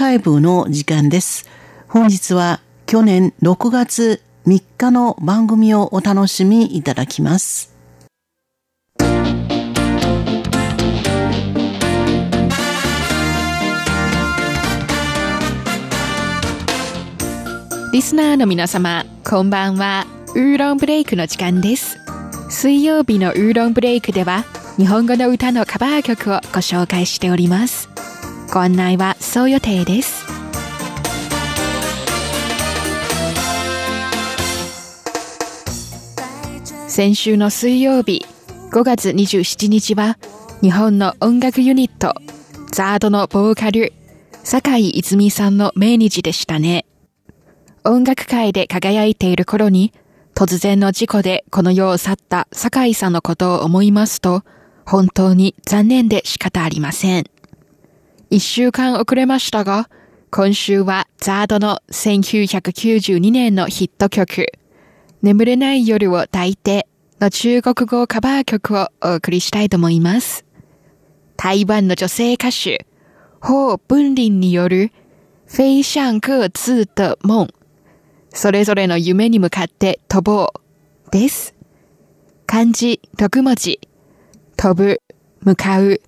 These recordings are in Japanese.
カイブの時間です。本日は去年6月3日の番組をお楽しみいただきます。リスナーの皆様、こんばんは。ウーロンブレイクの時間です。水曜日のウーロンブレイクでは、日本語の歌のカバー曲をご紹介しております。ご案内はそう予定です。先週の水曜日5月27日は日本の音楽ユニットザードのボーカル坂井泉さんの命日でしたね。音楽界で輝いている頃に突然の事故でこの世を去った坂井さんのことを思いますと本当に残念で仕方ありません。一週間遅れましたが今週はザードの1992年のヒット曲眠れない夜を抱いての中国語カバー曲をお送りしたいと思います。台湾の女性歌手、ホー・ブンリンによる、飞向各自的夢。それぞれの夢に向かって飛ぼう。です。漢字6文字。飛ぶ、向かう、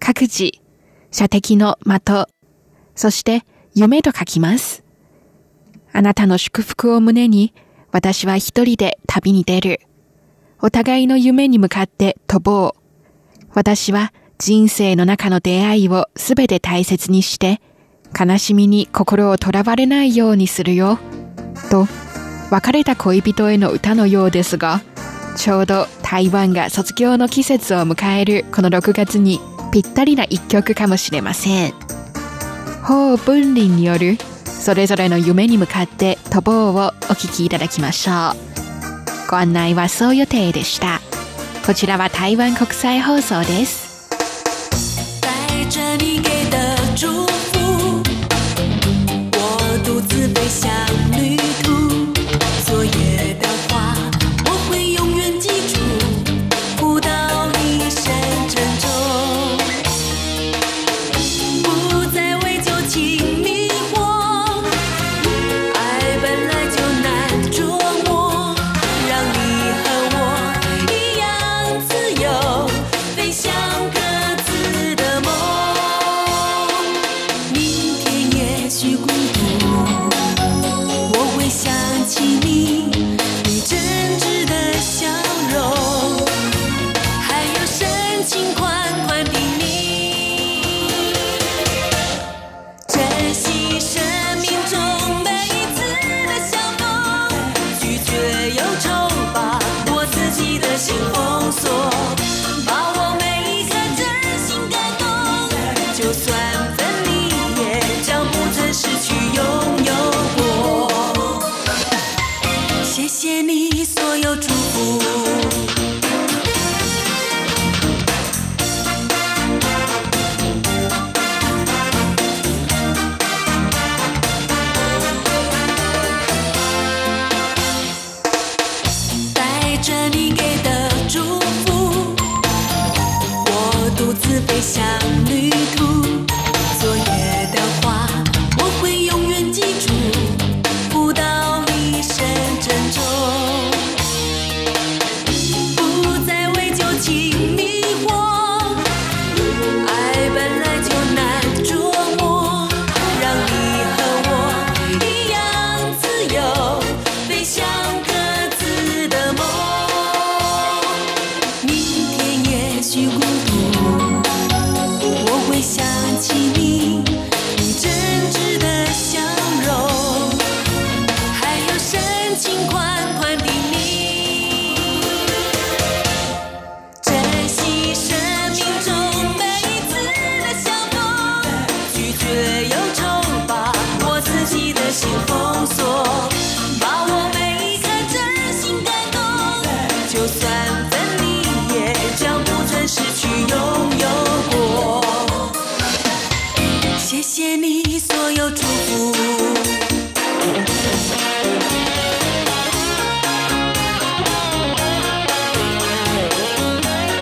各自、射的の的。そして夢と書きます。あなたの祝福を胸に、私は一人で旅に出る。お互いの夢に向かって飛ぼう。私は人生の中の出会いをすべて大切にして、悲しみに心をとらわれないようにするよ。と、別れた恋人への歌のようですが、ちょうど台湾が卒業の季節を迎えるこの6月にぴったりな一曲かもしれません。法分離によるそれぞれの夢に向かって飛ぼうをお聴きいただきましょう。ご案内はそう予定でした。こちらは台湾国際放送です。心独自飞向旅。就算分离，也将不争失去拥有过。谢谢你所有祝福。